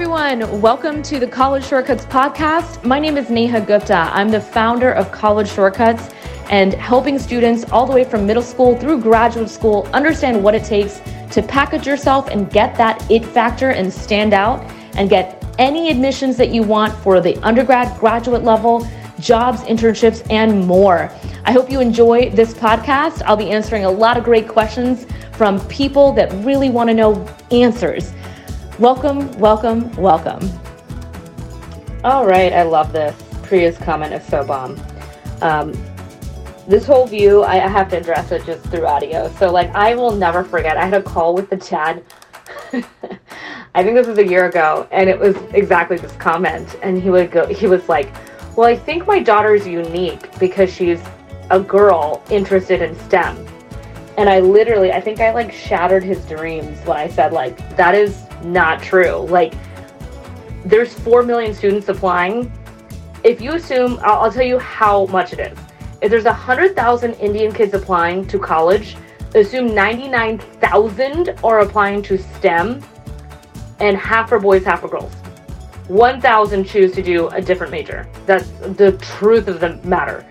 everyone. Welcome to the College Shortcuts podcast. My name is Neha Gupta. I'm the founder of College Shortcuts and helping students all the way from middle school through graduate school understand what it takes to package yourself and get that it factor and stand out and get any admissions that you want for the undergrad, graduate level, jobs, internships, and more. I hope you enjoy this podcast. I'll be answering a lot of great questions from people that really want to know answers. Welcome, welcome, welcome. All right, I love this. Priya's comment is so bomb. Um, this whole view, I have to address it just through audio. So, like, I will never forget. I had a call with the dad. I think this was a year ago, and it was exactly this comment. And he would go, he was like, "Well, I think my daughter's unique because she's a girl interested in STEM." And I literally, I think I like shattered his dreams when I said, like, that is not true. Like, there's 4 million students applying. If you assume, I'll, I'll tell you how much it is. If there's 100,000 Indian kids applying to college, assume 99,000 are applying to STEM, and half are boys, half are girls. 1,000 choose to do a different major. That's the truth of the matter.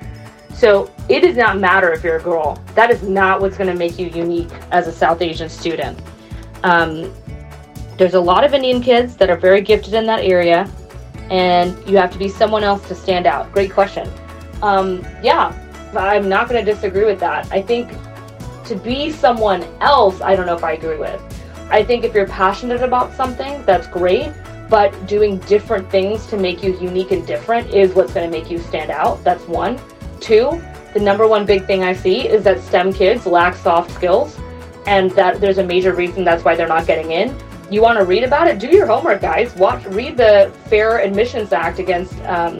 So it does not matter if you're a girl. That is not what's going to make you unique as a South Asian student. Um, there's a lot of Indian kids that are very gifted in that area, and you have to be someone else to stand out. Great question. Um, yeah, I'm not going to disagree with that. I think to be someone else, I don't know if I agree with. I think if you're passionate about something, that's great, but doing different things to make you unique and different is what's going to make you stand out. That's one. Two, the number one big thing I see is that STEM kids lack soft skills, and that there's a major reason that's why they're not getting in you want to read about it, do your homework, guys. Watch, read the Fair Admissions Act against um,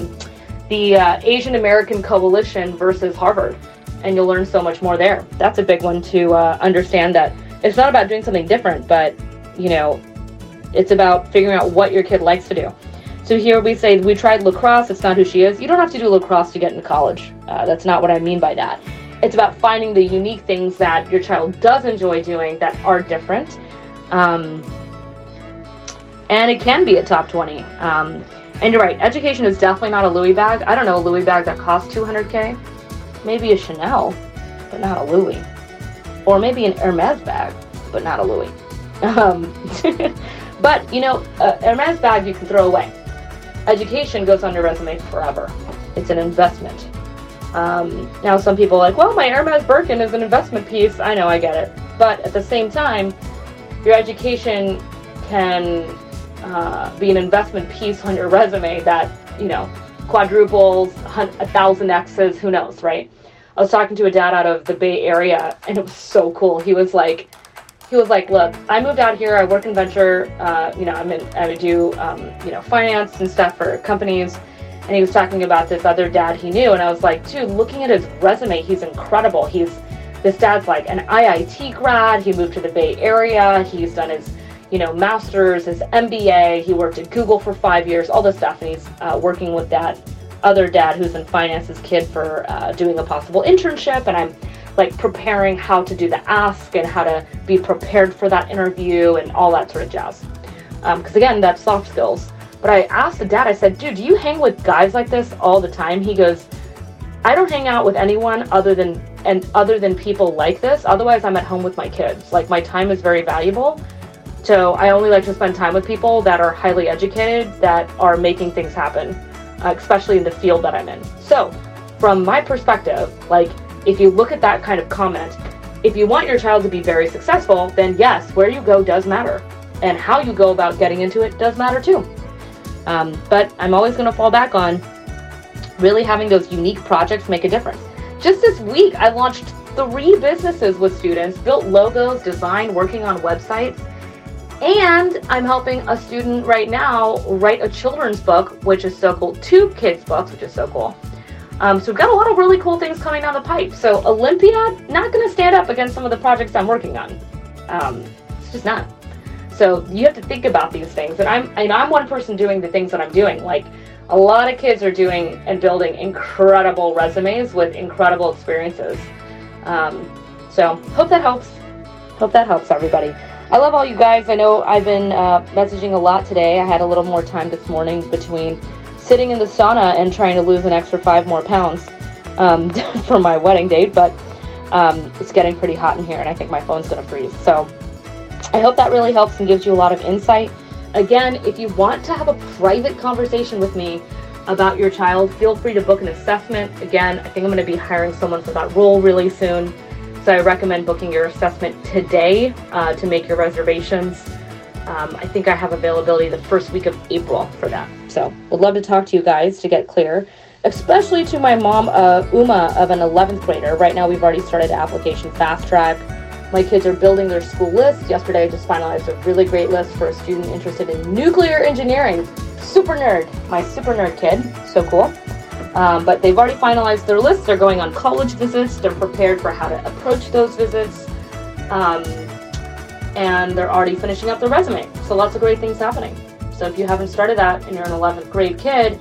the uh, Asian American Coalition versus Harvard, and you'll learn so much more there. That's a big one to uh, understand that it's not about doing something different, but you know, it's about figuring out what your kid likes to do. So here we say we tried lacrosse. It's not who she is. You don't have to do lacrosse to get into college. Uh, that's not what I mean by that. It's about finding the unique things that your child does enjoy doing that are different. Um, and it can be a top 20. Um, and you're right, education is definitely not a Louis bag. I don't know a Louis bag that costs 200k. Maybe a Chanel, but not a Louis. Or maybe an Hermes bag, but not a Louis. Um, but you know, a Hermes bag you can throw away. Education goes on your resume forever. It's an investment. Um, now, some people are like, well, my Hermes Birkin is an investment piece. I know, I get it. But at the same time, your education can uh, be an investment piece on your resume that you know quadruples a thousand x's who knows right i was talking to a dad out of the bay area and it was so cool he was like he was like look i moved out here. I work in venture. Uh, you know i'm in i do um, you know finance and stuff for companies. And he was talking about this other dad he knew and i was like dude looking at his resume he's incredible. He's this dad's like an iit grad. He moved to the bay area. He's done his you know, master's, his MBA. He worked at Google for five years, all this stuff, and he's uh, working with that other dad who's in finance's kid for uh, doing a possible internship. And I'm like preparing how to do the ask and how to be prepared for that interview and all that sort of jazz. Because um, again, that's soft skills. But I asked the dad, I said, dude, do you hang with guys like this all the time? He goes, I don't hang out with anyone other than and other than people like this. Otherwise, I'm at home with my kids. Like my time is very valuable. So I only like to spend time with people that are highly educated, that are making things happen, uh, especially in the field that I'm in. So, from my perspective, like if you look at that kind of comment, if you want your child to be very successful, then yes, where you go does matter. And how you go about getting into it does matter too. Um, but I'm always going to fall back on really having those unique projects make a difference. Just this week, I launched three businesses with students, built logos, designed, working on websites and I'm helping a student right now write a children's book, which is so cool. Two kids' books, which is so cool. Um, so we've got a lot of really cool things coming down the pipe. So Olympiad, not going to stand up against some of the projects I'm working on. Um, it's just not. So you have to think about these things. And I'm and I'm one person doing the things that I'm doing. Like a lot of kids are doing and building incredible resumes with incredible experiences. Um, so hope that helps. Hope that helps everybody. I love all you guys. I know I've been uh, messaging a lot today. I had a little more time this morning between sitting in the sauna and trying to lose an extra five more pounds um, for my wedding date, but um, it's getting pretty hot in here and I think my phone's to freeze. So I hope that really helps and gives you a lot of insight. Again, if you want to have a private conversation with me about your child, feel free to book an assessment. Again, I think I'm to be hiring someone for that role really soon. So I recommend booking your assessment today uh, to make your reservations. Um, I think I have availability the first week of April for that. So would love to talk to you guys to get clear, especially to my mom, uh, Uma, of an 11th grader. Right now, we've already started application fast track. My kids are building their school list. Yesterday, I just finalized a really great list for a student interested in nuclear engineering. Super nerd, my super nerd kid. So cool. Um, but they've already finalized their list. They're going on college visits. They're prepared for how to approach those visits. Um, and they're already finishing up their resume. So lots of great things happening. So if you haven't started that and you're an 11th grade kid,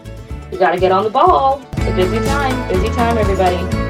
you got to get on the ball. It's a busy time. Busy time, everybody.